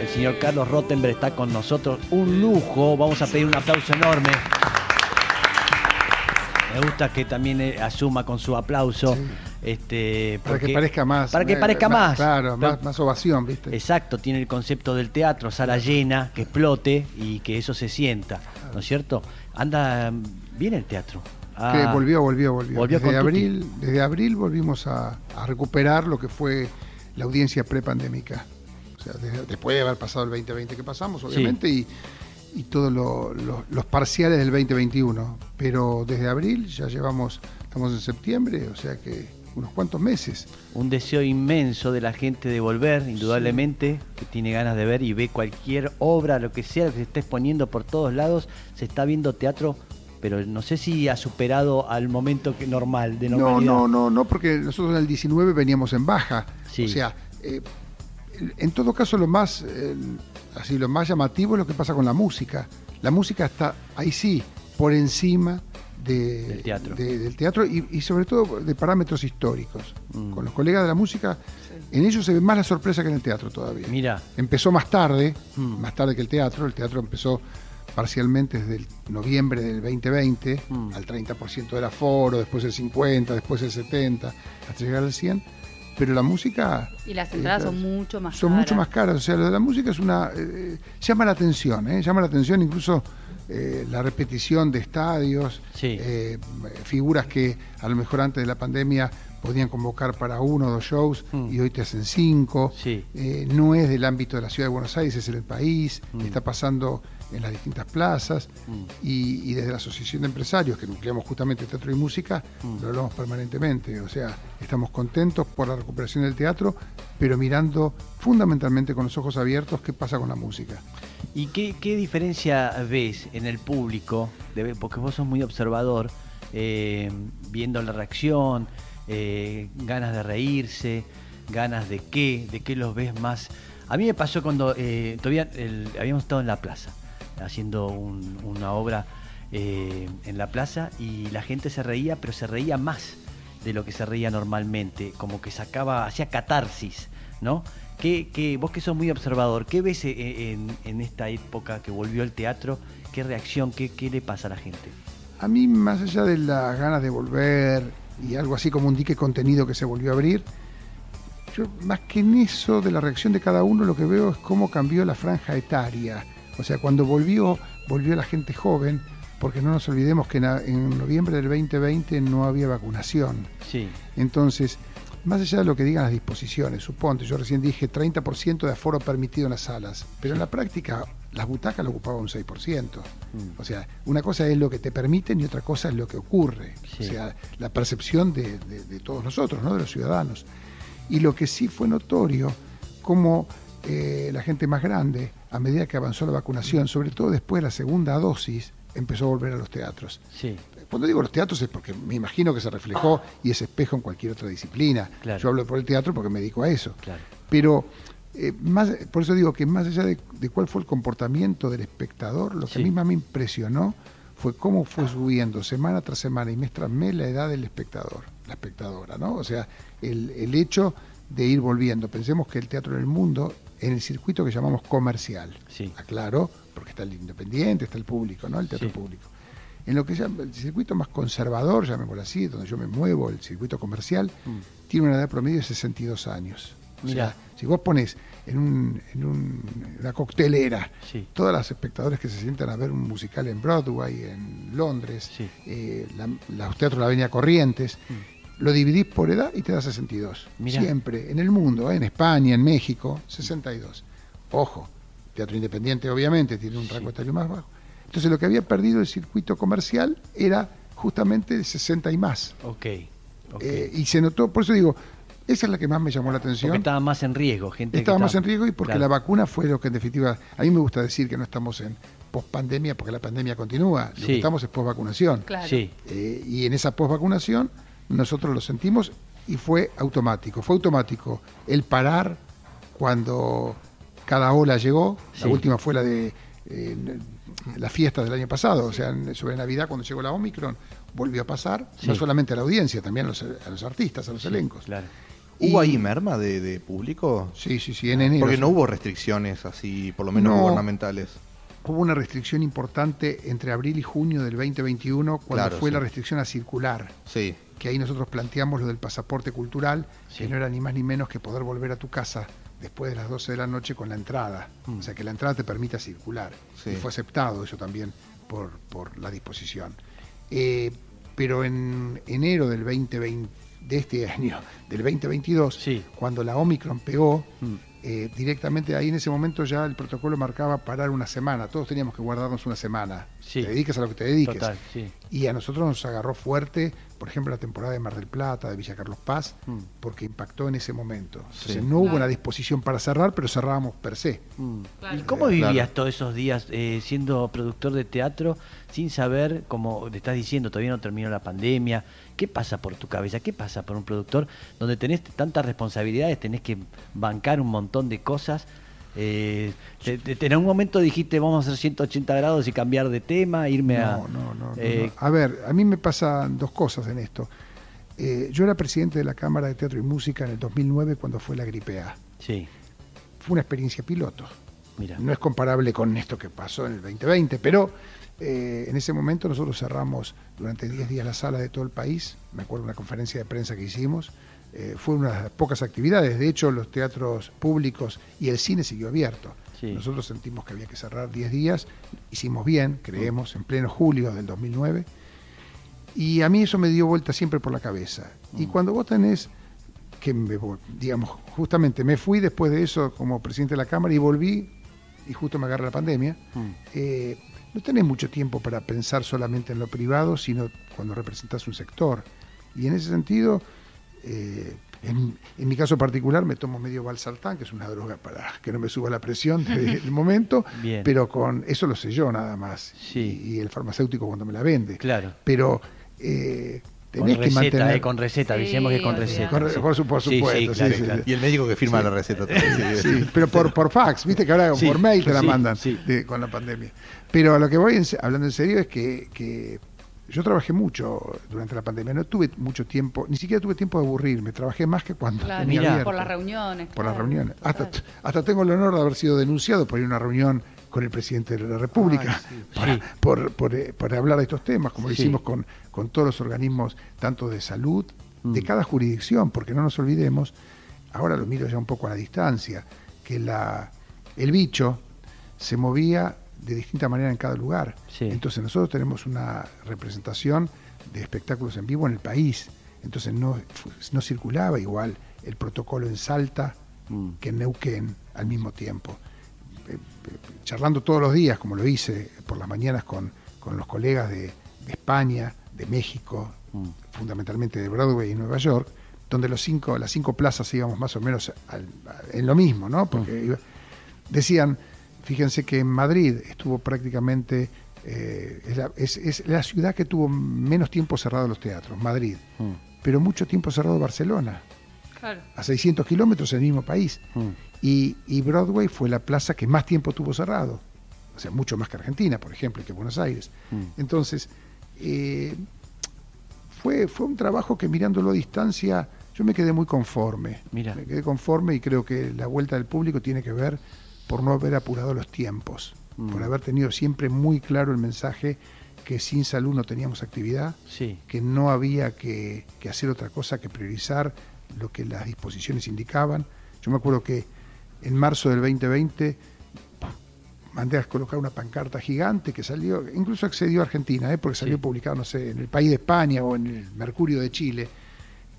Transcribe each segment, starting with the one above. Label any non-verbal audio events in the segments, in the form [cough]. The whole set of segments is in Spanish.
El señor Carlos Rottenberg está con nosotros. Un lujo. Vamos a pedir un aplauso enorme. Me gusta que también eh, asuma con su aplauso. Este, Para que parezca más. Para que eh, parezca más. Claro, Pero- más, más ovación, ¿viste? Exacto, tiene el concepto del teatro, sala llena, que explote y que eso se sienta, ¿no es cierto? Anda bien el teatro. Ah, Que volvió, volvió, volvió. volvió desde, abril, desde abril volvimos a, a recuperar lo que fue la audiencia prepandémica. O sea, desde- después de haber pasado el 2020 que pasamos, obviamente, y, y todos lo- lo- los parciales del 2021. Pero desde abril ya llevamos, estamos en septiembre, o sea que unos cuantos meses. Un deseo inmenso de la gente de volver, indudablemente, que tiene ganas de ver y ve cualquier obra, lo que sea, que se está exponiendo por todos lados, se está viendo teatro, pero no sé si ha superado al momento que normal, de No, normalidad. no, no, no, porque nosotros en el 19 veníamos en baja. Sí. O sea, eh, en todo caso lo más, eh, así lo más llamativo es lo que pasa con la música. La música está ahí sí, por encima de- Del teatro. de- del teatro y, y sobre todo de parámetros históricos. Mm. Con los colegas de la música, en ellos se ve más la sorpresa que en el teatro todavía. Mira, Empezó más tarde, Mm. más tarde que el teatro. El teatro empezó parcialmente desde el noviembre del 2020 Mm. al 30% del aforo, después el 50%, después el 70%, hasta llegar al 100%. Pero la música Y las entradas Eh, son mucho más son caras. mucho más caras. O sea, lo de la música es una. eh, llama la atención, ¿eh? Llama la atención incluso eh, la repetición de estadios, Sí. eh, figuras que a lo mejor antes de la pandemia podían convocar para uno o dos shows Mm. y hoy te hacen cinco. Sí. Eh, no es del ámbito de la ciudad de Buenos Aires, es en el país, Mm. está pasando en las distintas plazas Mm. y, y desde la Asociación de Empresarios, que nucleamos justamente teatro y música, Mm. lo hablamos permanentemente. O sea, estamos contentos por la recuperación del teatro, pero mirando fundamentalmente con los ojos abiertos qué pasa con la música. ¿Y qué, qué diferencia ves en el público? de porque vos sos muy observador, eh, viendo la reacción, eh, ganas de reírse, ganas de qué, de qué los ves más. A mí me pasó cuando eh, todavía el- habíamos estado en la plaza, haciendo un- una obra eh, en la plaza y la gente se reía, pero se reía más de lo que se reía normalmente, como que sacaba, hacía catarsis, ¿no? ¿Qué, qué- vos que sos muy observador, ¿qué ves eh, en, esta época que volvió el teatro? ¿Qué reacción, qué le pasa a la gente? A mí, más allá de las ganas de volver y algo así como un dique contenido que se volvió a abrir, yo más que en eso de la reacción de cada uno, lo que veo es cómo cambió la franja etaria. O sea, cuando volvió, volvió la gente joven, porque no nos olvidemos que en, noviembre del 2020 no había vacunación. Sí, Entonces, más allá de lo que digan las disposiciones, suponte, yo recién dije 30% de aforo permitido en las salas, pero en la práctica las butacas lo ocupaban un 6%. Mm. O sea, una cosa es lo que te permiten y otra cosa es lo que ocurre. Sí. O sea, la percepción de, de- de todos nosotros, ¿no? de los ciudadanos. Y lo que sí fue notorio, como eh, la gente más grande, a medida que avanzó la vacunación, sobre todo después de la segunda dosis, empezó a volver a los teatros. sí, Cuando digo los teatros es porque me imagino que se reflejó y es espejo en cualquier otra disciplina. Claro. Yo hablo por el teatro porque me dedico a eso. claro. Pero eh, más, por eso digo que más allá de, de cuál fue el comportamiento del espectador, lo que Sí. a mí más me impresionó fue cómo fue subiendo semana tras semana y mes tras mes la edad del espectador, la espectadora, ¿no? O sea, el, el hecho de ir volviendo. Pensemos que el teatro en el mundo, en el circuito que llamamos comercial, Sí. aclaro, porque está el independiente, está el público, ¿no? El teatro Sí. público. En lo que llama el circuito más conservador, llamémoslo así, donde yo me muevo, el circuito comercial, Mm. tiene una edad promedio de 62 años. O sea, si vos pones en, un- en un- una coctelera Sí. todas las espectadores que se sientan a ver un musical en Broadway, en Londres, Sí. eh, la- los teatros de la Avenida Corrientes, lo dividís por edad y te da 62. Mirá. Siempre, en el mundo, ¿eh? en España, en México, 62. Ojo, teatro independiente obviamente tiene un Sí. rango etario más bajo. Entonces lo que había perdido el circuito comercial era justamente de 60 y más. Ok, ok. Eh, y se notó, por eso digo, esa es la que más me llamó la atención. Porque estaba más en riesgo, gente. que Estaba más en riesgo y porque claro. la vacuna fue lo que en definitiva, a mí me gusta decir que no estamos en pospandemia porque la pandemia continúa, lo Sí. que estamos es posvacunación. Claro. Sí, Eh, y en esa posvacunación nosotros lo sentimos y fue automático. Fue automático el parar cuando cada ola llegó. Sí. La última fue la de eh, la fiesta del año pasado, o sea, en- sobre Navidad cuando llegó la Omicron, volvió a pasar, no solamente a la audiencia, también a los, a los artistas, a los elencos. claro. ¿Hubo Y- ahí merma de, de público? Sí, sí, sí, en enero. Porque no hubo restricciones así, por lo menos No. gubernamentales. Hubo una restricción importante entre abril y junio del 2021, cuando Claro, fue sí. la restricción a circular, Sí, que ahí nosotros planteamos lo del pasaporte cultural, Sí. que no era ni más ni menos que poder volver a tu casa después de las 12 de la noche con la entrada. Mm. O sea, que la entrada te permita circular. Sí. Y fue aceptado eso también por, por la disposición. Eh, pero en enero del 2020, de este [laughs] año, del 2022, Sí. cuando la Omicron pegó, Mm. eh, directamente ahí en ese momento ya el protocolo marcaba parar una semana. Todos teníamos que guardarnos una semana. Sí. Te dediques a lo que te dediques. Total. Y a nosotros nos agarró fuerte, por ejemplo, la temporada de Mar del Plata, de Villa Carlos Paz, Mm. porque impactó en ese momento. Entonces no hubo una disposición para cerrar, pero cerrábamos per se. Mm. Claro. ¿Y cómo vivías claro. todos esos días eh, siendo productor de teatro sin saber, como te estás diciendo, todavía no terminó la pandemia? ¿Qué pasa por tu cabeza? ¿Qué pasa por un productor donde tenés tantas responsabilidades, tenés que bancar un montón de cosas? Eh, en un momento dijiste vamos a hacer 180 grados y cambiar de tema, irme a... No, no, no, no, eh, no. A ver, a mí me pasan dos cosas en esto. Eh, yo era presidente de la Cámara de Teatro y Música en el 2009 cuando fue la gripe A. Sí, Fue una experiencia piloto. mira. No es comparable con esto que pasó en el 2020, pero eh, en ese momento nosotros cerramos durante 10 días la sala de todo el país. Me acuerdo de una conferencia de prensa que hicimos. Eh, fue una de las pocas actividades. De hecho, los teatros públicos y el cine siguió abierto. Sí. Nosotros sentimos que había que cerrar 10 días. Hicimos bien, creemos, en pleno julio del 2009. Y a mí eso me dio vuelta siempre por la cabeza. Y Mm. cuando vos tenés que, me, digamos, justamente me fui después de eso como presidente de la Cámara y volví, y justo me agarra la pandemia, Mm. eh, no tenés mucho tiempo para pensar solamente en lo privado, sino cuando representás un sector. Y en ese sentido, eh, en, en mi caso particular, me tomo medio valsartán, que es una droga para que no me suba la presión [laughs] del momento, Bien. pero con eso lo sé yo nada más. Sí. Y, y el farmacéutico cuando me la vende. Claro. Pero eh, Con tenés que receta, mantener... eh, con receta, Sí, que con receta. Con re- sí. por su- por Sí, sí, supuesto, claro, sí, sí, claro. sí. Y el médico que firma la receta también. sí. Sí, pero por, por fax, viste que ahora Sí, por mail te la sí, mandan sí. de- con la pandemia. Pero a lo que voy en hablando en serio es que, que yo trabajé mucho durante la pandemia, no tuve mucho tiempo, ni siquiera tuve tiempo de aburrirme, trabajé más que cuando Claro, tenía abierto. por las reuniones. Por las reuniones. Hasta, hasta tengo el honor de haber sido denunciado por ir a una reunión con el presidente de la República Ay, sí. [laughs] para- Sí. por, por, eh, por hablar de estos temas, como lo Sí. hicimos con, con todos los organismos, tanto de salud, de Mm. cada jurisdicción, porque no nos olvidemos, ahora lo miro ya un poco a la distancia, que la, el bicho se movía de distinta manera en cada lugar. Sí. Entonces nosotros tenemos una representación de espectáculos en vivo en el país. Entonces no, no circulaba igual el protocolo en Salta Mm. que en Neuquén al mismo tiempo. Eh, eh, charlando todos los días, como lo hice por las mañanas con, con los colegas de, de España, de México, Mm. fundamentalmente de Broadway y Nueva York, donde los cinco, las cinco plazas íbamos más o menos al- en lo mismo, ¿no? Porque iba- decían, fíjense que en Madrid estuvo prácticamente, eh, es, la, es- es la ciudad que tuvo menos tiempo cerrado los teatros, Madrid, Mm. pero mucho tiempo cerrado Barcelona, Claro. a 600 kilómetros en el mismo país. Mm. Y, y Broadway fue la plaza que más tiempo tuvo cerrado. O sea, mucho más que Argentina, por ejemplo, y que Buenos Aires. Mm. Entonces, eh, fue, fue un trabajo que mirándolo a distancia, yo me quedé muy conforme. Mira. Me quedé conforme y creo que la vuelta del público tiene que ver por no haber apurado los tiempos, Mm. por haber tenido siempre muy claro el mensaje que sin salud no teníamos actividad, Sí. que no había que, que hacer otra cosa que priorizar lo que las disposiciones indicaban. Yo me acuerdo que en marzo del 2020 mandé a colocar una pancarta gigante que salió, incluso accedió a Argentina, ¿eh? porque salió Sí. publicado, no sé, en el País de España o en el Mercurio de Chile,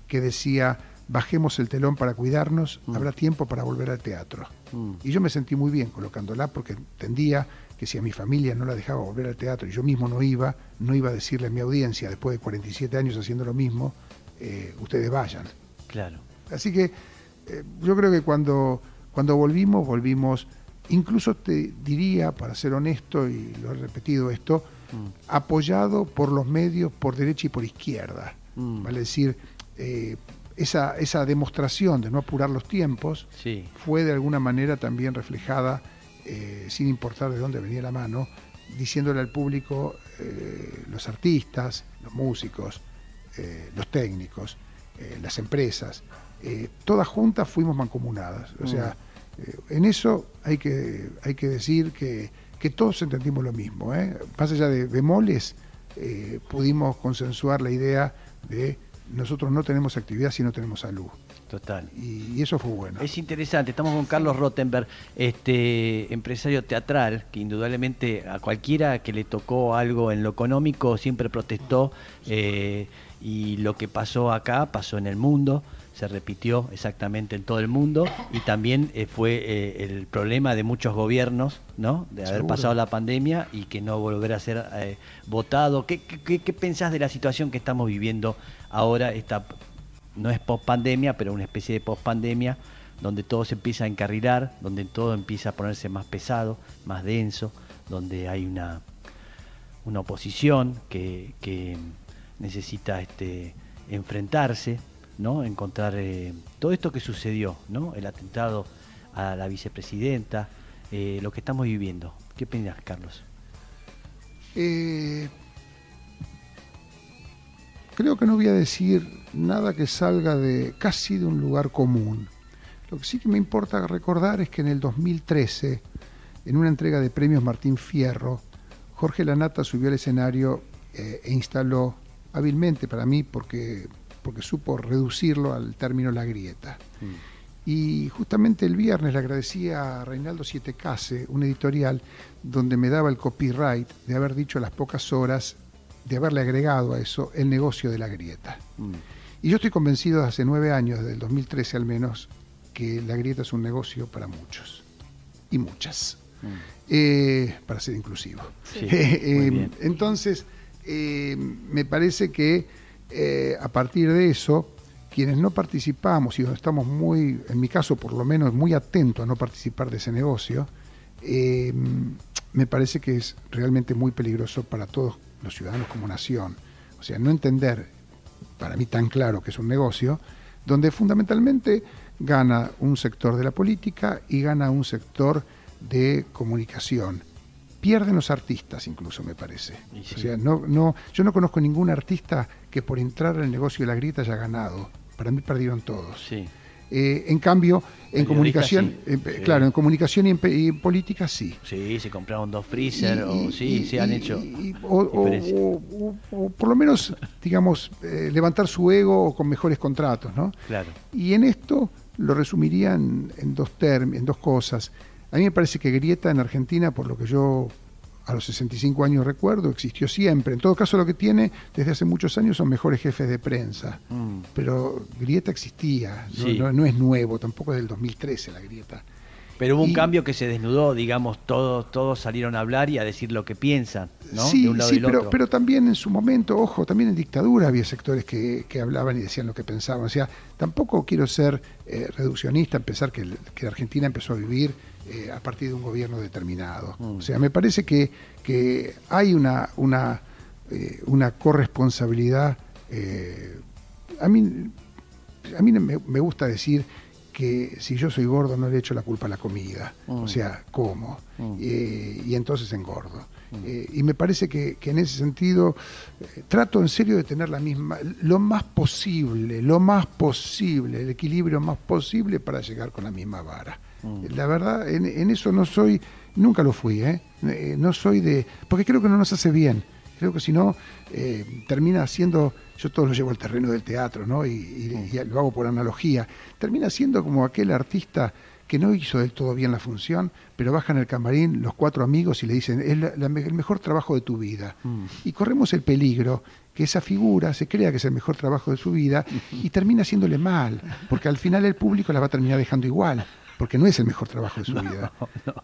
que decía, bajemos el telón para cuidarnos, Mm. habrá tiempo para volver al teatro. Mm. Y yo me sentí muy bien colocándola porque entendía que si a mi familia no la dejaba volver al teatro y yo mismo no iba, no iba a decirle a mi audiencia, después de 47 años haciendo lo mismo, eh, ustedes vayan. Claro. Así que eh, yo creo que cuando, cuando volvimos, volvimos, incluso te diría, para ser honesto, y lo he repetido esto, Mm. apoyado por los medios por derecha y por izquierda. Vale decir, eh, esa, esa demostración de no apurar los tiempos Sí. fue de alguna manera también reflejada, eh, sin importar de dónde venía la mano, diciéndole al público, eh, los artistas, los músicos, eh, los técnicos, las empresas, todas juntas fuimos mancomunadas. O sea, eh, en eso hay que, hay que decir que, que todos entendimos lo mismo. Más allá de, de moles, pudimos consensuar la idea de nosotros no tenemos actividad si no tenemos salud. Total. Y, y eso fue bueno. Es interesante, estamos con Carlos Rottenberg, este empresario teatral, que indudablemente a cualquiera que le tocó algo en lo económico siempre protestó eh, y lo que pasó acá pasó en el mundo, se repitió exactamente en todo el mundo y también eh, fue eh, el problema de muchos gobiernos, ¿no? De haber Seguro. pasado la pandemia y que no volver a ser eh, votado. ¿Qué, qué, qué- qué pensás de la situación que estamos viviendo ahora, esta no es post pandemia, pero una especie de post pandemia, donde todo se empieza a encarrilar, donde todo empieza a ponerse más pesado, más denso, donde hay una, una oposición que, que necesita este, enfrentarse, ¿no? encontrar eh, todo esto que sucedió, ¿no? el atentado a la vicepresidenta, eh, lo que estamos viviendo. ¿Qué opinas, Carlos? Eh, creo que no voy a decir nada que salga de casi de un lugar común. Lo que sí que me importa recordar es que en el 2013, en una entrega de premios Martín Fierro, Jorge Lanata subió al escenario eh, e instaló hábilmente para mí, porque, porque supo reducirlo al término la grieta. Y justamente el viernes le agradecí a Reinaldo Siete Case, un editorial donde me daba el copyright de haber dicho a las pocas horas, de haberle agregado a eso el negocio de la grieta. Mm. Y yo estoy convencido desde hace nueve años, desde el 2013 al menos, que la grieta es un negocio para muchos y muchas, Mm. eh, para ser inclusivo. Sí, [laughs] Eh, bien. entonces, eh, me parece que eh, a partir de eso, quienes no participamos y estamos muy, en mi caso por lo menos, muy atentos a no participar de ese negocio, eh, me parece que es realmente muy peligroso para todos los ciudadanos como nación. O sea, no entender, para mí tan claro que es un negocio, donde fundamentalmente gana un sector de la política y gana un sector de comunicación. Pierden los artistas incluso, me parece. Sí. O sea, no, no, yo no conozco ningún artista que por entrar en el negocio de la grieta haya ganado. Para mí perdieron todos. Sí. Eh, en cambio, en comunicación, sí. eh, Sí. claro, en comunicación y en, pe- y en política sí. Sí, se compraron dos freezer, Y- o sí, y- se han hecho. o, por lo menos, digamos, eh, levantar su ego con mejores contratos, ¿no? Claro. Y en esto lo resumiría en, en dos term- en dos cosas. A mí me parece que Grieta en Argentina, por lo que yo a los 65 años recuerdo, existió siempre. En todo caso, lo que tiene desde hace muchos años son mejores jefes de prensa. Mm. Pero Grieta existía, no, Sí. no- no es nuevo, tampoco es del 2013 la Grieta. Pero hubo un cambio que se desnudó, digamos, todos, todos salieron a hablar y a decir lo que piensan, ¿no? Sí, de un lado sí y pero, otro. pero también en su momento, ojo, también en dictadura había sectores que, que hablaban y decían lo que pensaban. O sea, tampoco quiero ser eh, reduccionista, pensar que, que Argentina empezó a vivir eh, a partir de un gobierno determinado. Mm. O sea, me parece que, que hay una, una, eh, una corresponsabilidad. eh, a mí, a mí me, me gusta decir que si yo soy gordo no le echo la culpa a la comida. Mm. O sea, como. Mm. Y entonces engordo. Eh, y me parece que, que en ese sentido eh, trato en serio de tener la misma, lo más posible, lo más posible, el equilibrio más posible para llegar con la misma vara. Mm. La verdad, en, en eso no soy, nunca lo fui, ¿eh? Eh, no soy de, porque creo que no nos hace bien. Creo que si no, eh, termina siendo, yo todo lo llevo al terreno del teatro, ¿no? Y, y- y lo hago por analogía, termina siendo como aquel artista que no hizo del todo bien la función, pero bajan al camarín los cuatro amigos y le dicen, es la- el mejor trabajo de tu vida. Mm. Y corremos el peligro que esa figura se crea que es el mejor trabajo de su vida [laughs] y termina haciéndole mal, porque al final el público la va a terminar dejando igual, porque no es el mejor trabajo de su [laughs] vida.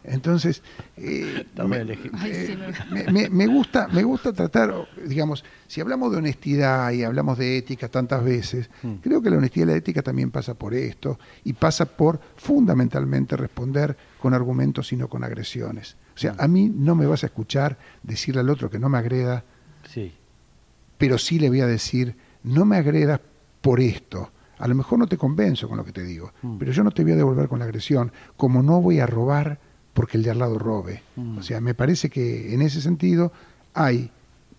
Entonces, eh, me, eh, me- me- gusta, me gusta tratar, digamos, si hablamos de honestidad y hablamos de ética tantas veces, Mm. creo que la honestidad y la ética también pasa por esto y pasa por fundamentalmente responder con argumentos y no con agresiones. O sea, a mí no me vas a escuchar decirle al otro que no me agreda, Sí. pero sí le voy a decir, no me agredas por esto. A lo mejor no te convenzo con lo que te digo, Mm. pero yo no te voy a devolver con la agresión, como no voy a robar porque el de al lado robe. Mm. O sea, me parece que en ese sentido hay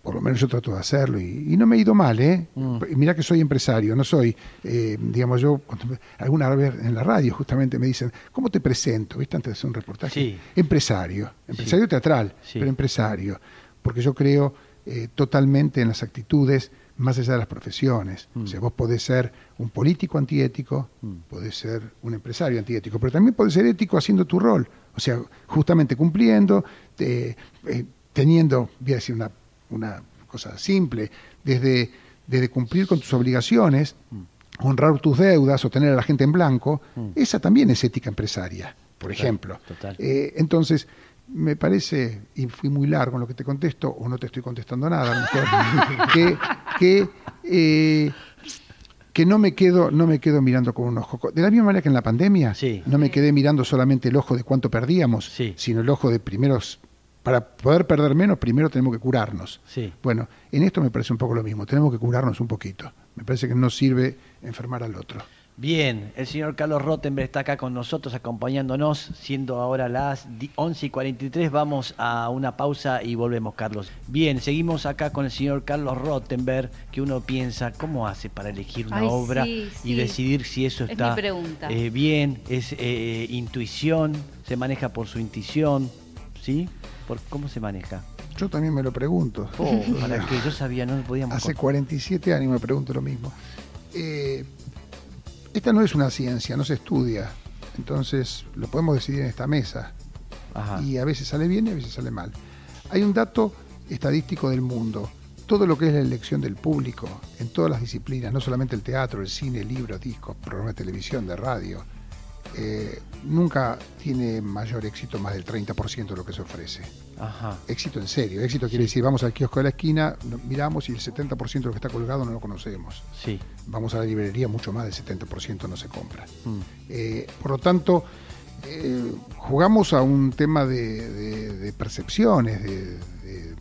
por lo menos yo trato de hacerlo y, y no me he ido mal, ¿eh? Mm. Mirá que soy empresario, no soy, eh, digamos yo, me- alguna vez en la radio justamente me dicen, ¿cómo te presento? ¿Viste? Antes de hacer un reportaje. Sí. Empresario, empresario teatral, Sí. pero empresario, porque yo creo eh, totalmente en las actitudes más allá de las profesiones. Mm. O sea, vos podés ser un político antiético, Mm. podés ser un empresario antiético, pero también podés ser ético haciendo tu rol. O sea, justamente cumpliendo, eh, teniendo, voy a decir una, una cosa simple, desde, desde cumplir con tus obligaciones, honrar tus deudas o tener a la gente en blanco, Mm. esa también es ética empresaria, por Total, ejemplo. total. Eh, entonces, me parece, y fui muy largo en lo que te contesto, o no te estoy contestando nada, mejor, [laughs] que, que, eh, que no me quedo, no me quedo mirando con un ojo. De la misma manera que en la pandemia, Sí. no me quedé mirando solamente el ojo de cuánto perdíamos, Sí. sino el ojo de primeros. Para poder perder menos, primero tenemos que curarnos. Sí. Bueno, en esto me parece un poco lo mismo. Tenemos que curarnos un poquito. Me parece que no sirve enfermar al otro. Bien, el señor Carlos Rottenberg está acá con nosotros acompañándonos, siendo ahora las di- 11 y 43. Vamos a una pausa y volvemos, Carlos. Bien, seguimos acá con el señor Carlos Rottenberg, que uno piensa, ¿cómo hace para elegir una Ay, obra sí, y decidir si eso Es está mi pregunta. eh, bien? ¿Es eh, intuición? ¿Se maneja por su intuición? ¿Sí? ¿Por ¿Cómo se maneja? Yo también me lo pregunto. Oh, para [laughs] que yo sabía, no podíamos... Hace con- 47 años me pregunto lo mismo. Eh, esta no es una ciencia, no se estudia. Entonces lo podemos decidir en esta mesa. Ajá. Y a veces sale bien y a veces sale mal. Hay un dato estadístico del mundo. Todo lo que es la elección del público en todas las disciplinas, no solamente el teatro, el cine, el libro, discos, programas de televisión, de radio, eh, nunca tiene mayor éxito más del 30% de lo que se ofrece. Ajá. Éxito en serio. Éxito quiere decir, vamos al kiosco de la esquina, miramos y el 70% de lo que está colgado no lo conocemos. Sí. Vamos a la librería, mucho más del 70% no se compra. Mm. Eh, por lo tanto, eh, jugamos a un tema de, de- de percepciones, de, de-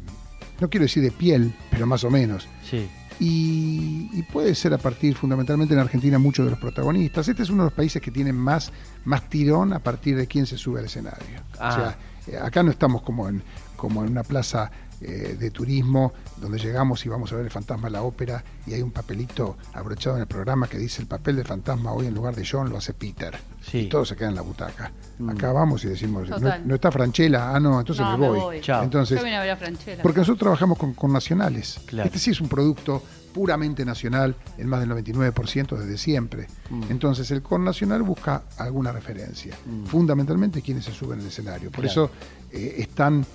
no quiero decir de piel, pero más o menos. Sí. Y, y puede ser a partir, fundamentalmente en Argentina, muchos de los protagonistas. Este es uno de los países que tiene más, más tirón a partir de quién se sube al escenario. Ah. O sea, eh, acá no estamos como en, como en una plaza eh, de turismo donde llegamos y vamos a ver el fantasma de la ópera y hay un papelito abrochado en el programa que dice el papel del fantasma hoy en lugar de John lo hace Peter. Sí. Y todo se queda en la butaca. Mm. Acá vamos y decimos, no, no está Franchella, ah no, entonces No, me me voy. voy. Chao. Entonces, Yo vine a ver a Franchella. porque nosotros trabajamos con, con nacionales. Claro. Este sí es un producto puramente nacional, en más del 99% desde siempre. Mm. Entonces el con nacional busca alguna referencia, Mm. fundamentalmente quienes se suben al escenario. Por Claro. eso eh, es tan,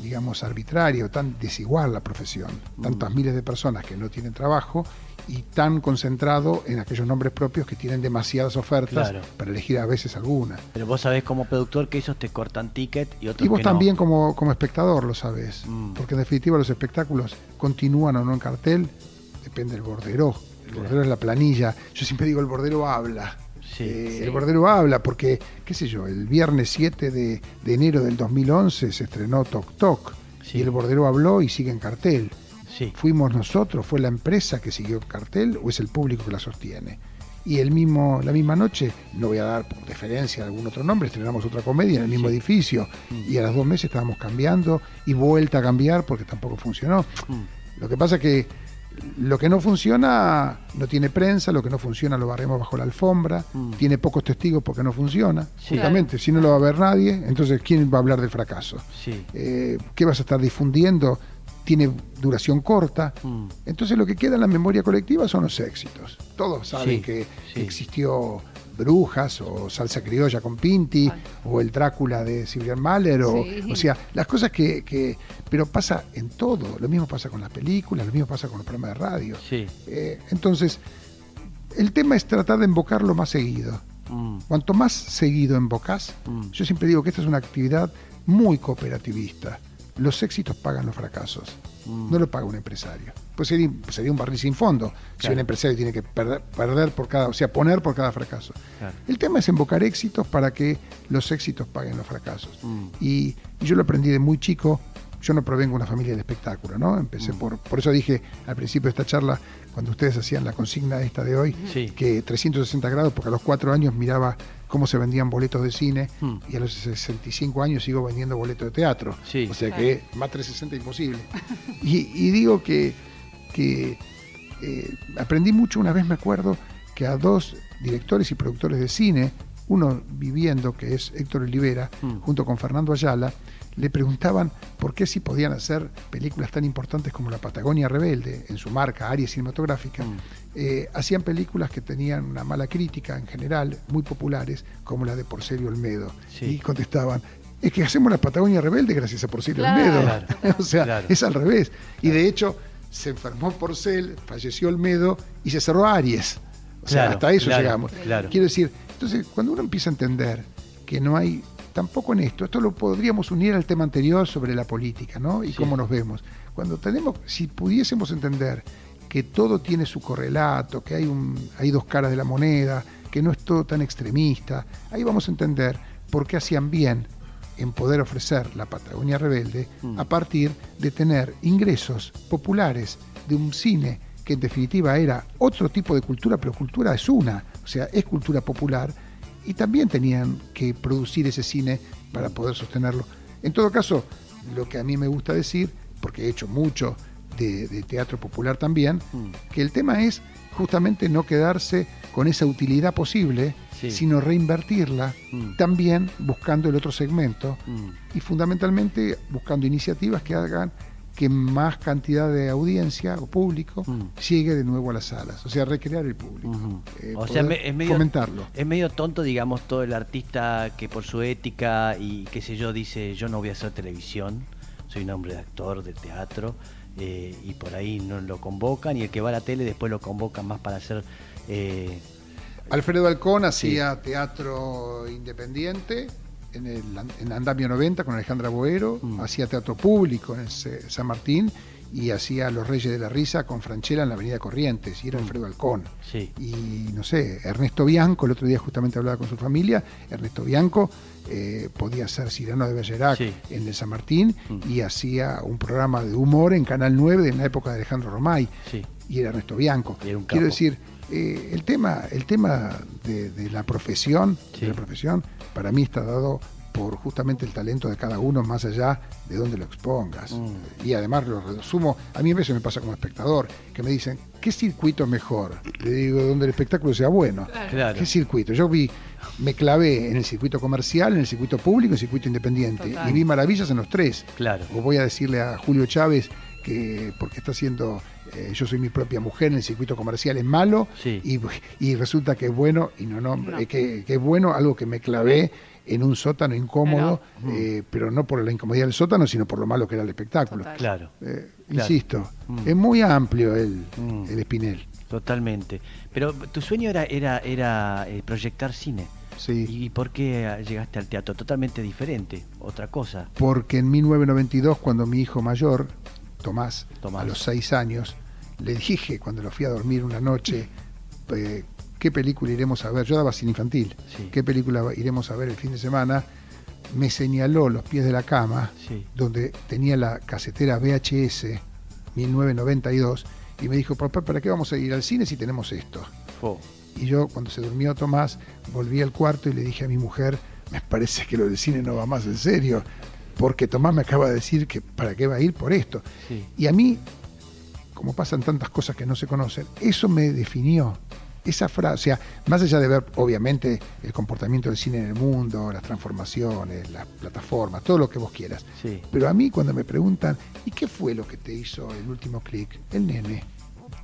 digamos, arbitrario, tan desigual la profesión. Tantas Mm. miles de personas que no tienen trabajo y tan concentrado en aquellos nombres propios que tienen demasiadas ofertas Claro. para elegir a veces alguna. Pero vos sabés como productor que esos te cortan ticket y otros Y vos que no. también como, como espectador lo sabes, Mm. porque en definitiva los espectáculos continúan o no en cartel, depende del bordero. El Claro. bordero es la planilla. Yo siempre digo, el bordero habla. Sí, Eh, sí. El bordero habla porque, qué sé yo, el viernes 7 de, de enero del 2011 se estrenó Toc Sí. y el bordero habló y sigue en cartel. ¿Fuimos nosotros? ¿Fue la empresa que siguió en cartel o es el público que la sostiene? Y el mismo, la misma noche, no voy a dar por deferencia algún otro nombre, estrenamos otra comedia en el mismo edificio Mm. y a las dos meses estábamos cambiando y vuelta a cambiar porque tampoco funcionó. Mm. Lo que pasa es que lo que no funciona no tiene prensa, lo que no funciona lo barremos bajo la alfombra, Mm. tiene pocos testigos porque no funciona, Sí. justamente, si no lo va a ver nadie, entonces ¿quién va a hablar del fracaso? Sí. Eh, ¿Qué vas a estar difundiendo? Tiene duración corta, Mm. entonces lo que queda en la memoria colectiva son los éxitos. Todos saben Sí, que existió Brujas o Salsa Criolla con Pinti Ay. o el Drácula de Sylvian Mahler o, Sí. o sea, las cosas que, que- Pero pasa en todo. Lo mismo pasa con las películas, lo mismo pasa con los programas de radio. Sí. Eh, entonces, el tema es tratar de invocarlo más seguido. Mm. Cuanto más seguido invocás, Mm. yo siempre digo que esta es una actividad muy cooperativista. Los éxitos pagan los fracasos, Mm. no lo paga un empresario. Pues sería, sería un barril sin fondo si un empresario tiene que perder, perder por cada, o sea, poner por cada fracaso. Claro. El tema es invocar éxitos para que los éxitos paguen los fracasos. Mm. Y, y yo lo aprendí de muy chico. Yo no provengo de una familia de espectáculo, ¿no? Empecé Mm. por. Por eso dije al principio de esta charla, cuando ustedes hacían la consigna esta de hoy, Sí. que 360 grados, porque a los cuatro años miraba cómo se vendían boletos de cine Hmm. y a los 65 años sigo vendiendo boletos de teatro. Sí. O sea que más 360 imposible. y, y digo que, que eh, aprendí mucho, una vez me acuerdo, que a dos directores y productores de cine, uno viviendo, que es Héctor Olivera, Mm. junto con Fernando Ayala, le preguntaban por qué si podían hacer películas tan importantes como La Patagonia Rebelde, en su marca, área cinematográfica, Mm. eh, hacían películas que tenían una mala crítica en general, muy populares, como la de Porcelio Olmedo. Sí. Y contestaban, es que hacemos la Patagonia Rebelde gracias a Porcelio Claro. Olmedo. Claro. [laughs] o sea, Claro. es al revés. Y de hecho, se enfermó Porcel, falleció Olmedo y se cerró Aries. O sea, Claro, hasta eso claro, llegamos. claro. Quiero decir, entonces, cuando uno empieza a entender que no hay, tampoco en esto, esto lo podríamos unir al tema anterior sobre la política, ¿no? Y Sí. cómo nos vemos. Cuando tenemos, si pudiésemos entender que todo tiene su correlato, que hay, un, hay dos caras de la moneda, que no es todo tan extremista, ahí vamos a entender por qué hacían bien en poder ofrecer la Patagonia Rebelde Mm. a partir de tener ingresos populares de un cine que en definitiva era otro tipo de cultura, pero cultura es una, o sea, es cultura popular, y también tenían que producir ese cine para poder sostenerlo. En todo caso, lo que a mí me gusta decir, porque he hecho mucho de, de teatro popular también, Mm. que el tema es justamente no quedarse con esa utilidad posible, Sí. sino reinvertirla Mm. también buscando el otro segmento Mm. y fundamentalmente buscando iniciativas que hagan que más cantidad de audiencia o público Mm. llegue de nuevo a las salas, o sea, recrear el público, eh, o sea, es medio, fomentarlo. es medio tonto, digamos, todo el artista que por su ética y qué sé yo dice, yo no voy a hacer televisión, soy un hombre de actor, de teatro, eh, y por ahí no lo convocan, y el que va a la tele después lo convocan más para hacer... eh, Alfredo Alcón hacía teatro independiente en, el, en Andamio 90 con Alejandra Boero, Mm. hacía teatro público en el San Martín y hacía Los Reyes de la Risa con Franchella en la Avenida Corrientes, y era Mm. Alfredo Alcón. sí, Y no sé, Ernesto Bianco, el otro día justamente hablaba con su familia, Ernesto Bianco eh, podía ser Cirano de Bergerac Sí. en el San Martín Mm. y hacía un programa de humor en Canal 9 en la época de Alejandro Romay sí. Y era Ernesto Bianco. Y era un Quiero decir, eh, el tema, el tema de, de la profesión, Sí. de la profesión, para mí está dado por justamente el talento de cada uno más allá de donde lo expongas. Mm. Y además lo resumo, a mí a veces me pasa como espectador, que me dicen, ¿qué circuito es mejor? Le digo, donde el espectáculo sea bueno. Claro. ¿Qué circuito? Yo vi, me clavé en el circuito comercial, en el circuito público, en el circuito independiente. Total. Y vi maravillas en los tres. Claro. O voy a decirle a Julio Chávez que porque está haciendo eh, Yo soy mi propia mujer en el circuito comercial es malo Sí. y, y resulta que es bueno y no, no, No. eh, que, que es bueno algo que me clavé en un sótano incómodo, Pero- eh, pero no por la incomodidad del sótano, sino por lo malo que era el espectáculo. Total. Claro, Eh. Insisto, Mm. es muy amplio el, Mm. el Espinel. totalmente. Pero tu sueño era, era, era proyectar cine. Sí. ¿Y por qué ah, llegaste al teatro? Totalmente diferente, otra cosa. porque en 1992, cuando mi hijo mayor, Tomás, Tomás. a los seis años, le dije cuando lo fui a dormir una noche, eh, ¿qué película iremos a ver? Yo daba cine infantil. Sí. ¿Qué película iremos a ver el fin de semana? Me señaló los pies de la cama, Sí. donde tenía la casetera VHS 1992, y me dijo, papá, ¿para qué vamos a ir al cine si tenemos esto? Y yo, cuando se durmió Tomás, volví al cuarto y le dije a mi mujer, me parece que lo del cine no va más en serio, porque Tomás me acaba de decir que para qué va a ir por esto. Sí. Y a mí, como pasan tantas cosas que no se conocen, eso me definió. Esa frase, o sea, más allá de ver, obviamente, el comportamiento del cine en el mundo, las transformaciones, las plataformas, todo lo que vos quieras. Sí. Pero a mí cuando me preguntan, ¿y qué fue lo que te hizo el último clic? El nene.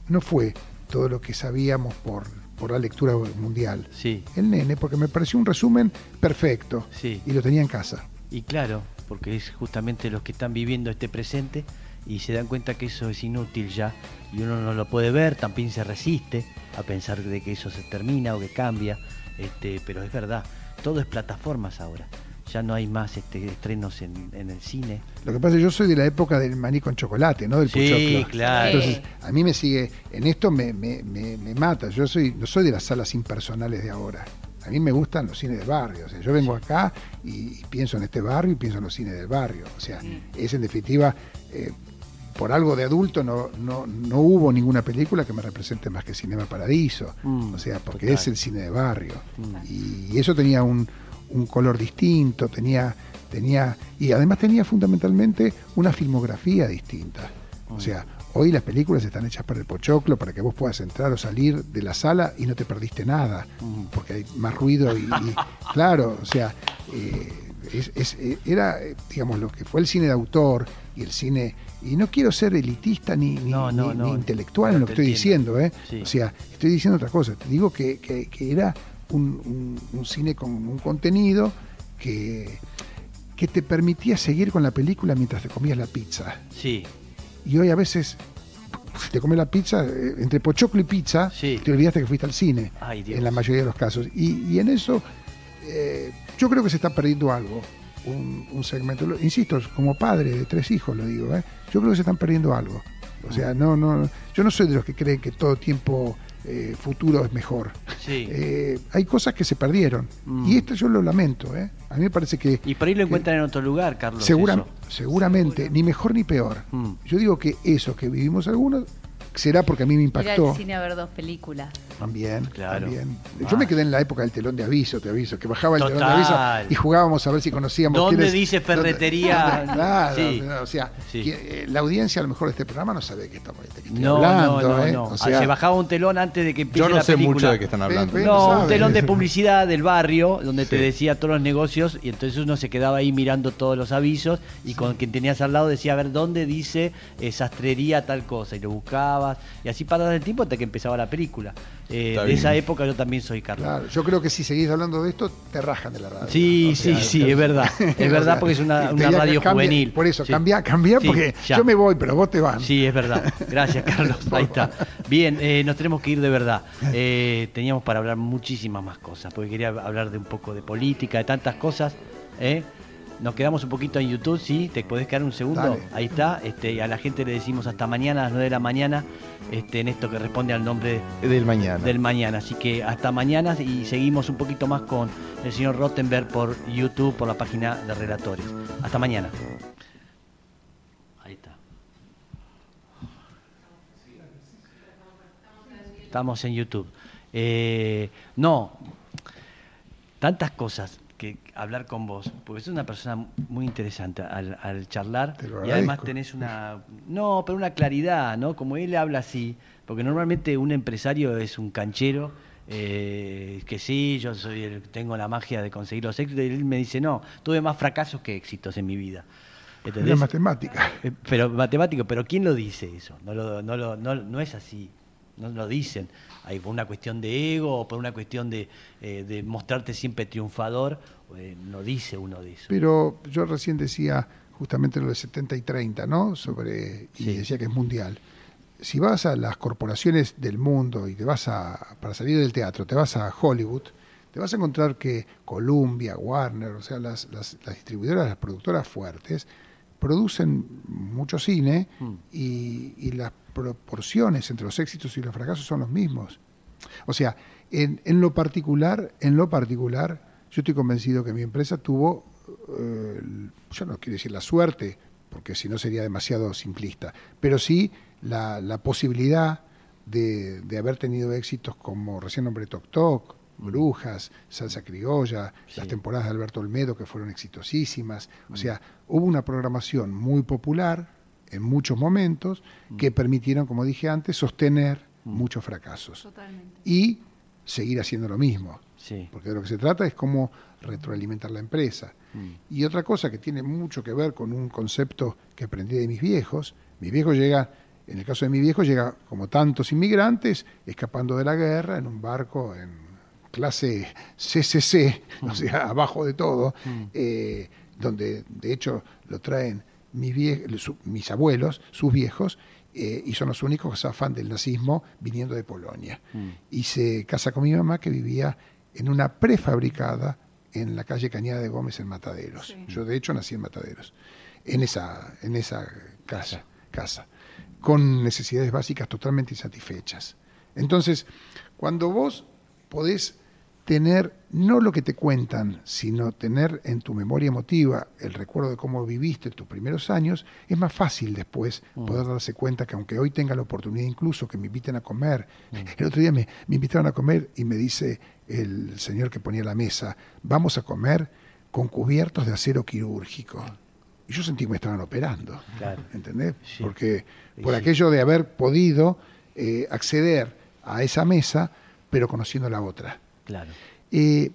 No fue todo lo que sabíamos por, por la lectura mundial. Sí. El nene, porque me pareció un resumen perfecto Sí. y lo tenía en casa. Y claro, porque es justamente los que están viviendo este presente y se dan cuenta que eso es inútil ya y uno no lo puede ver, también se resiste a pensar de que eso se termina o que cambia, este, pero es verdad, todo es plataformas ahora. Ya no hay más este, estrenos en, en el cine. Lo que pasa es que yo soy de la época del maní con chocolate, ¿no? Del Sí, puchoclo. claro. Entonces, a mí me sigue, en esto me, me, me, me mata. Yo soy, no soy de las salas impersonales de ahora. A mí me gustan los cines del barrio. O sea, yo vengo acá y, y pienso en este barrio y pienso en los cines del barrio. O sea, es en definitiva, eh, por algo de adulto no, no, no hubo ninguna película que me represente más que Cinema Paradiso. Mm, o sea, porque total. es el cine de barrio. Mm. Y eso tenía un, un color distinto, tenía, tenía, y además tenía fundamentalmente una filmografía distinta. O sea, hoy las películas están hechas para el pochoclo, para que vos puedas entrar o salir de la sala y no te perdiste nada, Mm. porque hay más ruido y, y- claro, o sea, eh, es- es- eh, era, eh, digamos, lo que fue el cine de autor y el cine, y no quiero ser elitista ni, ni, No, no, ni- no. ni intelectual en lo que estoy entiendo. diciendo, ¿eh? Sí. O sea, estoy diciendo otra cosa, te digo que, que- que era un, un- un cine con un contenido que, que te permitía seguir con la película mientras te comías la pizza. Sí, Y hoy a veces, si te comes la pizza, eh, entre pochoclo y pizza, Sí. te olvidaste que fuiste al cine, Ay, en la mayoría de los casos. Y, y en eso, eh, yo creo que se está perdiendo algo, un, un segmento. Lo- Insisto, como padre de tres hijos lo digo, ¿eh? yo creo que se están perdiendo algo. O sea, no, no, yo no soy de los que creen que todo tiempo eh, futuro es mejor. sí. Eh, hay cosas que se perdieron. Mm. Y esto yo lo lamento. ¿eh? A mí me parece que y por ahí lo encuentran en otro lugar, Carlos. segura- seguramente, ni mejor ni peor. Mm. Yo digo que eso que vivimos algunos será porque a mí me Ir al impactó. cine a ver dos películas. También, Claro. también. Ah. Yo me quedé en la época del telón de aviso, te aviso, que bajaba el telón de aviso y jugábamos a ver si conocíamos ¿Dónde dice dónde- ferretería? [laughs] claro, Sí. o sea, Sí. que, eh, la audiencia a lo mejor de este programa no sabe de qué estamos de qué estoy No, hablando, no, no, ¿eh? no. O sea, se bajaba un telón antes de que empiece Yo no la sé película. mucho de qué están hablando. Ven, ven. No, un telón de publicidad del barrio donde te decía todos los negocios y entonces uno se quedaba ahí mirando todos los avisos y con quien tenías al lado decía a ver dónde dice eh, sastrería tal cosa y lo y así pasaba el tiempo hasta que empezaba la película. Eh, de bien. esa época yo también soy Carlos. claro, yo creo que si seguís hablando de esto, te rajan de la radio. Sí, O sea, sí, sí, es verdad. [laughs] Es verdad porque es una, radio cambia- juvenil. Por eso, Sí. cambia, cambia porque yo me voy, pero vos te vas. Sí, es verdad. Gracias, [laughs] Carlos. Ahí está. Bien, eh, nos tenemos que ir de verdad. [laughs] Eh, teníamos para hablar muchísimas más cosas, porque quería hablar de un poco de política, de tantas cosas. ¿eh? Nos quedamos un poquito en YouTube, ¿sí? ¿Te podés quedar un segundo? Dale. Ahí está. Este, a la gente le decimos hasta mañana a las 9 de la mañana, este, en esto que responde al nombre Del mañana. del mañana. Así que hasta mañana y seguimos un poquito más con el señor Rottenberg por YouTube, por la página de Relatores. Hasta mañana. Ahí está. Estamos en YouTube. Eh, no, tantas cosas que hablar con vos, porque sos una persona muy interesante al, al charlar y además tenés una, no, pero una claridad, ¿no? Como él habla así, porque normalmente un empresario es un canchero, eh, que sí, yo soy el- tengo la magia de conseguir los éxitos, y él me dice, no, tuve más fracasos que éxitos en mi vida. ¿Entendés? matemática. Eh, Pero matemático, pero ¿quién lo dice eso? No, lo, no, lo- no, no es así, no lo dicen. Ahí por una cuestión de ego o por una cuestión de, eh, de mostrarte siempre triunfador, eh, no dice uno de eso. Pero yo recién decía justamente lo de 70 y 30, ¿no? Sobre, y Sí. decía que es mundial. Si vas a las corporaciones del mundo y te vas a, para salir del teatro, te vas a Hollywood, te vas a encontrar que Columbia, Warner, o sea, las, las, las distribuidoras, las productoras fuertes, producen mucho cine Mm. y, y las proporciones entre los éxitos y los fracasos son los mismos. O sea, en, en lo particular, en lo particular, yo estoy convencido que mi empresa tuvo, eh, yo no quiero decir la suerte, porque si no sería demasiado simplista, pero sí la, la posibilidad de, de haber tenido éxitos como recién nombré Toc Toc, Brujas, Salsa Criolla, Sí. las temporadas de Alberto Olmedo que fueron exitosísimas. O sea, hubo una programación muy popular en muchos momentos que permitieron, como dije antes, sostener muchos fracasos Totalmente. y seguir haciendo lo mismo. Sí. Porque de lo que se trata es cómo retroalimentar la empresa. Mm. Y otra cosa que tiene mucho que ver con un concepto que aprendí de mis viejos, mis viejos llega, en el caso de mi viejo, llega como tantos inmigrantes, escapando de la guerra en un barco en clase CCC, o sea, abajo de todo, Mm. eh, donde de hecho lo traen mis, vie- su- mis abuelos, sus viejos, eh, y son los únicos que zafan del nazismo viniendo de Polonia. Mm. Y se casa con mi mamá que vivía en una prefabricada en la calle Cañada de Gómez en Mataderos. Sí. Yo de hecho nací en Mataderos, en esa, en esa casa, casa, con necesidades básicas totalmente insatisfechas. Entonces, cuando vos podés tener no lo que te cuentan, sino tener en tu memoria emotiva el recuerdo de cómo viviste tus primeros años, es más fácil después Mm. poder darse cuenta que aunque hoy tenga la oportunidad incluso que me inviten a comer, Mm. [laughs] el otro día me, me invitaron a comer y me dice el señor que ponía la mesa, vamos a comer con cubiertos de acero quirúrgico. Y yo sentí que me estaban operando. Claro. ¿Entendés? Sí. Porque por sí. aquello de haber podido eh, acceder a esa mesa, pero conociendo la otra. Claro. Eh,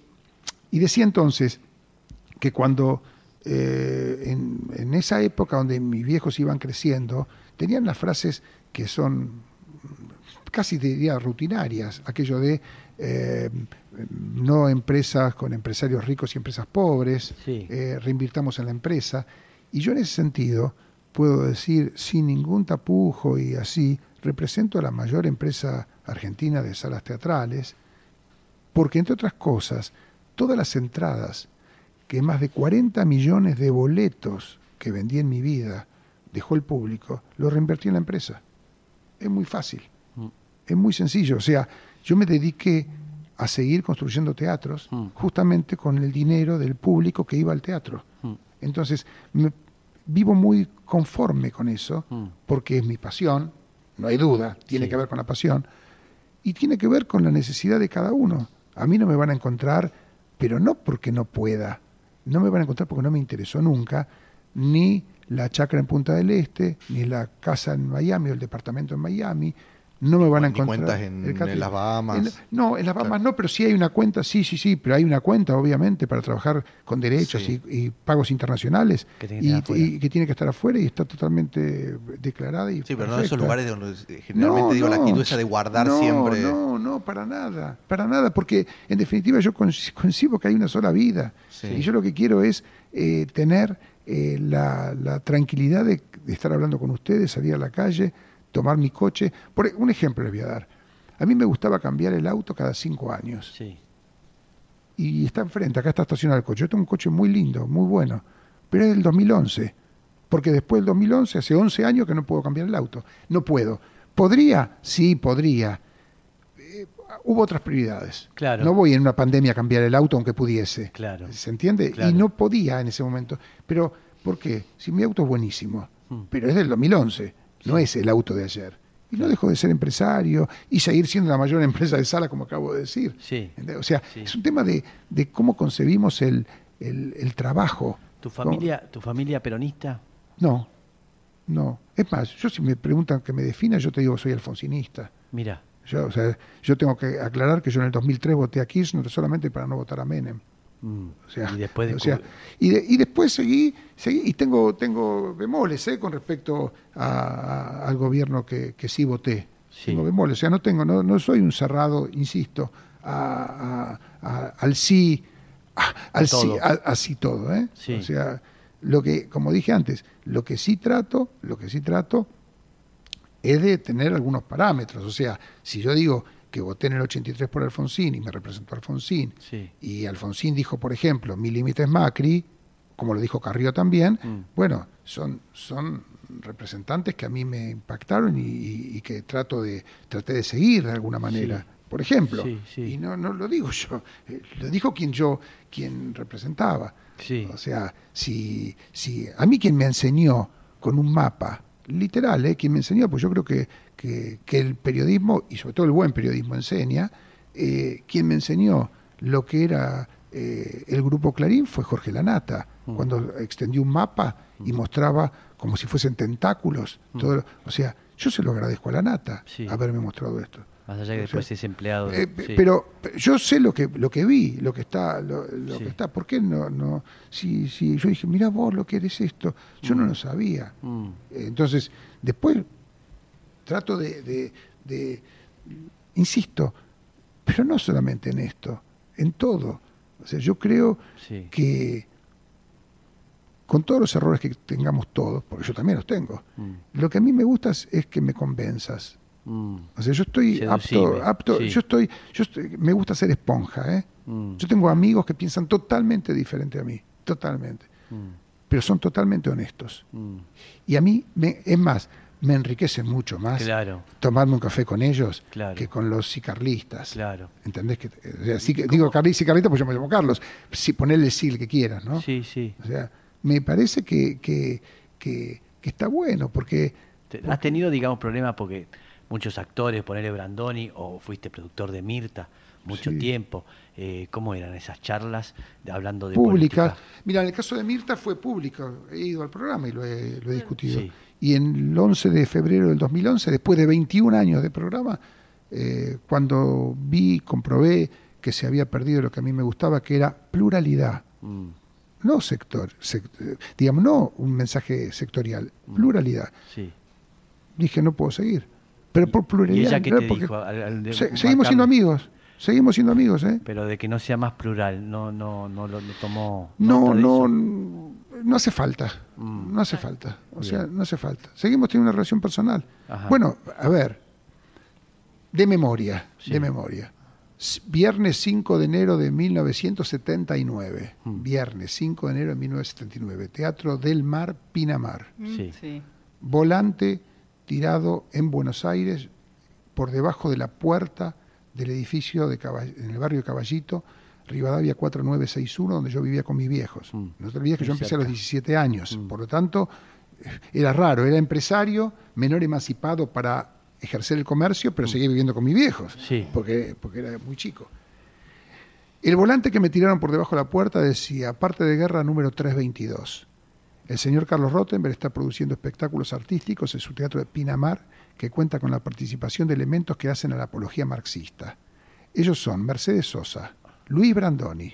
y decía entonces que cuando eh, en, en esa época donde mis viejos iban creciendo, tenían las frases que son casi diría rutinarias, aquello de eh, no empresas con empresarios ricos y empresas pobres, Sí. eh, reinvirtamos en la empresa. Y yo en ese sentido puedo decir, sin ningún tapujo y así, represento a la mayor empresa argentina de salas teatrales, porque entre otras cosas, todas las entradas, que más de 40 millones de boletos que vendí en mi vida dejó el público, lo reinvertí en la empresa. Es muy fácil, Mm. es muy sencillo. O sea, yo me dediqué a seguir construyendo teatros Mm. justamente con el dinero del público que iba al teatro. Mm. Entonces, me- vivo muy conforme con eso, porque es mi pasión, no hay duda, tiene Sí. que ver con la pasión, y tiene que ver con la necesidad de cada uno. A mí no me van a encontrar, pero no porque no pueda, no me van a encontrar porque no me interesó nunca, ni la chacra en Punta del Este, ni la casa en Miami o el departamento en Miami, no me van a encontrar. cuentas en- el catering. en las Bahamas. En no, en las Bahamas no, pero sí hay una cuenta, sí, sí, sí, pero hay una cuenta, obviamente, para trabajar con derechos Sí. y, y pagos internacionales Que tiene que y, estar afuera. y que tiene que estar afuera y está totalmente declarada. Y Sí, pero no en esos lugares donde eh, generalmente No, digo la no. actitud esa de guardar No, siempre. No, no, para nada, para nada, porque en definitiva yo conci- [laughs] concibo que hay una sola vida Sí. y yo lo que quiero es eh, tener eh, la, la tranquilidad de, de estar hablando con ustedes, salir a la calle, tomar mi coche. Por e- un ejemplo les voy a dar. A mí me gustaba cambiar el auto cada cinco años Sí. y está enfrente, acá está estacionado el coche. Yo tengo un coche muy lindo, muy bueno, pero es del 2011, porque después del 2011, hace 11 años que no puedo cambiar el auto. No puedo. ¿Podría? Sí, podría. Eh, hubo otras prioridades. Claro. No voy en una pandemia a cambiar el auto aunque pudiese. Claro. ¿Se entiende? Claro. Y no podía en ese momento. Pero, ¿por qué? Si mi auto es buenísimo, Mm. pero es del 2011, no es el auto de ayer. Y no dejo de ser empresario y seguir siendo la mayor empresa de sala, como acabo de decir. Sí. O sea, Sí. es un tema de, de cómo concebimos el, el- el trabajo. ¿Tu familia, ¿Tu familia peronista? No, no. Es más, yo si me preguntan que me defina, yo te digo soy alfonsinista. Mira. Yo, o sea, yo tengo que aclarar que yo en el 2003 voté a Kirchner solamente para no votar a Menem. Mm. O sea, y después o sea, descubrí- y, de- y después seguí, seguí y tengo, tengo bemoles ¿eh? con respecto a- a- al gobierno que, que sí voté. Sí. Tengo bemoles, o sea, no tengo, no, no soy un cerrado, insisto, a- al sí, al sí, todo. así todo, ¿eh? Sí. O sea, lo que, como dije antes, lo que sí trato, lo que sí trato es de tener algunos parámetros. O sea, si yo digo que voté en el 83 por Alfonsín y me representó Alfonsín, Sí. y Alfonsín dijo, por ejemplo, mi límite es Macri, como lo dijo Carrió también, Mm. bueno, son, son representantes que a mí me impactaron y, y- y que trato de, traté de seguir de alguna manera. Sí. Por ejemplo, Sí, y no, no lo digo [laughs] yo, eh, lo dijo quien yo, quien representaba. O sea, si, si a mí quien me enseñó con un mapa, literal, ¿eh? quien me enseñó, pues yo creo que, que, que el periodismo, y sobre todo el buen periodismo enseña, eh, quien me enseñó lo que era eh, el grupo Clarín fue Jorge Lanata, Mm. cuando extendió un mapa y mostraba como si fuesen tentáculos. todo lo- o sea, yo se lo agradezco a Lanata Sí. haberme mostrado esto. Más allá que O sea, después es empleado. Eh, sí. Pero yo sé lo que lo que vi, lo que está, lo, lo Sí. que está. ¿Por qué no, no? Si, si yo dije, mira vos lo que eres esto, yo no Mm. lo sabía. Mm. Entonces, después trato de, de- de- insisto, pero no solamente en esto, en todo. O sea, yo creo Sí. que con todos los errores que tengamos todos, porque yo también los tengo, Mm. lo que a mí me gusta es, que me convenzas. Mm. O sea, yo estoy Seducible, apto, apto sí. yo estoy, yo estoy, me gusta ser esponja, ¿eh? Mm. Yo tengo amigos que piensan totalmente diferente a mí, totalmente, pero son totalmente honestos. Y a mí, me, es más, me enriquece mucho más Claro, tomarme un café con ellos Claro. que con los sicarlistas. claro. ¿Entendés? Que, o sea, sí que- digo Carli- sicarlista porque yo me llamo Carlos. Si ponerle el sí que quieras, ¿no? Sí, sí. O sea, me parece que, que, que- está bueno porque ¿Has tenido, digamos, problemas porque muchos actores, ponerle Brandoni, o fuiste productor de Mirta mucho Sí. tiempo? eh, ¿Cómo eran esas charlas de- hablando de pública. Mira, en el caso de Mirta fue público. He ido al programa y lo he, lo he discutido. Sí. Y en el 11 de febrero del 2011, después de 21 años de programa, eh, cuando vi, comprobé que se había perdido lo que a mí me gustaba, que era pluralidad. Mm, No sector, sec- eh, digamos, no un mensaje sectorial, Mm. pluralidad. sí. Dije, no puedo seguir. Pero por ¿Y pluralidad. ella qué te porque dijo? Al- al de se- seguimos siendo amigos. Seguimos siendo amigos, ¿eh? Pero de que no sea más plural, no, no, no lo no tomó. No, no, eso? No hace falta. Mm. No hace falta. O sea, no hace falta. Seguimos teniendo una relación personal. Ajá. Bueno, a ver, de memoria, Sí. de memoria. Viernes 5 de enero de 1979. Mm. Viernes 5 de enero de 1979. Teatro del Mar, Pinamar. Sí. Sí. Volante tirado en Buenos Aires por debajo de la puerta del edificio de Caball- en el barrio de Caballito, Rivadavia 4961, donde yo vivía con mis viejos. Mm. No te olvides que yo empecé a los cerca. 17 años, Mm. por lo tanto, era raro, era empresario, menor emancipado para ejercer el comercio, pero seguía viviendo con mis viejos, Mm. Sí. porque, porque era muy chico. El volante que me tiraron por debajo de la puerta decía, parte de guerra número 322. El señor Carlos Rottenberg está produciendo espectáculos artísticos en su teatro de Pinamar, que cuenta con la participación de elementos que hacen a la apología marxista. Ellos son Mercedes Sosa, Luis Brandoni,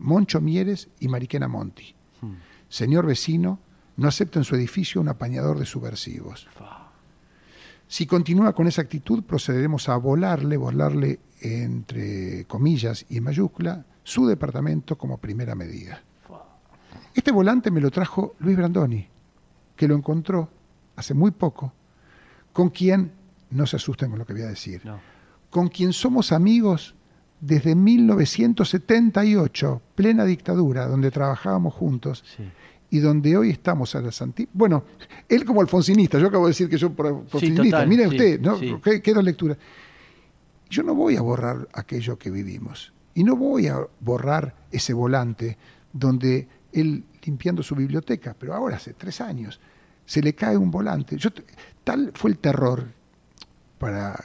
Moncho Mieres y Mariquena Monti. Mm. Señor vecino, no acepta en su edificio un apañador de subversivos. Si continúa con esa actitud, procederemos a volarle, volarle entre comillas y en mayúscula, su departamento como primera medida. Este volante me lo trajo Luis Brandoni, que lo encontró hace muy poco, con quien, no se asusten con lo que voy a decir, No. con quien somos amigos desde 1978, plena dictadura, donde trabajábamos juntos Sí. y donde hoy estamos a la Santi. Bueno, él como alfonsinista, yo acabo de decir que yo por alfonsinista, mire usted, ¿no? ¿Qué, qué dos lecturas? Yo no voy a borrar aquello que vivimos y no voy a borrar ese volante donde él limpiando su biblioteca, pero ahora hace tres años, se le cae un volante. Yo, tal fue el terror, para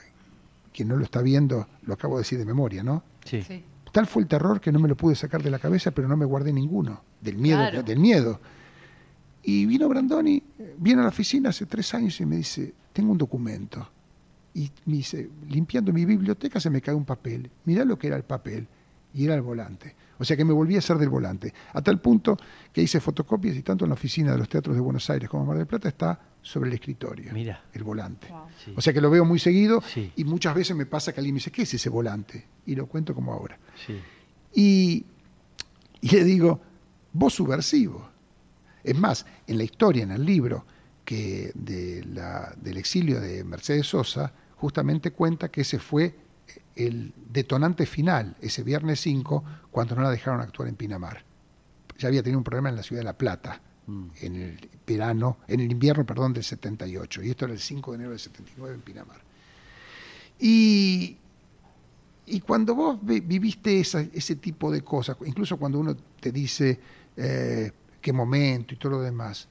quien no lo está viendo, lo acabo de decir de memoria, ¿no? Sí. Sí. Tal fue el terror que no me lo pude sacar de la cabeza, pero no me guardé ninguno, del miedo, Claro. del miedo. Y vino Brandoni, viene a la oficina hace tres años y me dice, tengo un documento. Y me dice, limpiando mi biblioteca se me cae un papel. Mirá lo que era el papel. Y era el volante. O sea que me volví a hacer del volante. A tal punto que hice fotocopias y tanto en la oficina de los teatros de Buenos Aires como en Mar del Plata está sobre el escritorio. Mira. El volante. Wow. Sí. O sea que lo veo muy seguido Sí. y muchas veces me pasa que alguien me dice, ¿qué es ese volante? Y lo cuento como ahora. Sí. Y, y le digo, vos subversivo. Es más, en la historia, en el libro que de la- del exilio de Mercedes Sosa, justamente cuenta que ese fue el detonante final, ese viernes 5, cuando no la dejaron actuar en Pinamar. Ya había tenido un problema en la ciudad de La Plata, Mm. en el verano, en el invierno, perdón, del 78. Y esto era el 5 de enero del 79 en Pinamar. Y, y cuando vos vi- viviste esa- ese tipo de cosas, incluso cuando uno te dice eh, qué momento y todo lo demás,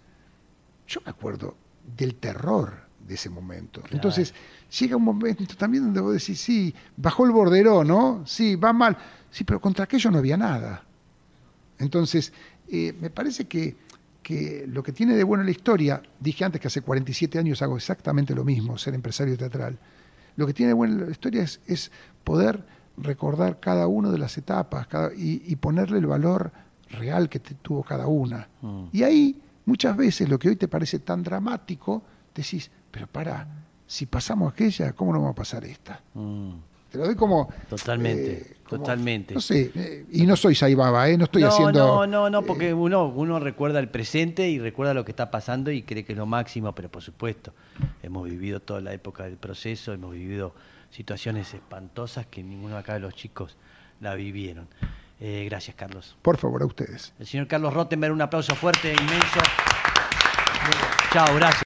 yo me acuerdo del terror de ese momento. Claro. Entonces, llega un momento también donde vos decís, sí, bajó el bordero, ¿no? Sí, va mal. Sí, pero contra aquello no había nada. Entonces, eh, me parece que, que lo que tiene de bueno la historia, dije antes que hace 47 años hago exactamente lo mismo, ser empresario teatral, lo que tiene de bueno la historia es, es poder recordar cada una de las etapas cada- y, y ponerle el valor real que te- tuvo cada una. Mm. Y ahí, muchas veces, lo que hoy te parece tan dramático, decís, pero para, si pasamos aquella, ¿cómo no vamos a pasar esta? Mm. Te lo doy como... Totalmente, eh, como- totalmente. No sé, eh, y no soy Saibaba, ¿eh? No estoy no, haciendo... no, no, no, porque eh, uno, uno recuerda el presente y recuerda lo que está pasando y cree que es lo máximo, pero por supuesto, hemos vivido toda la época del proceso, hemos vivido situaciones espantosas que ninguno acá de los chicos la vivieron. Eh, gracias, Carlos. por favor, a ustedes. El señor Carlos Rottenberg, un aplauso fuerte, inmenso. Chao, gracias.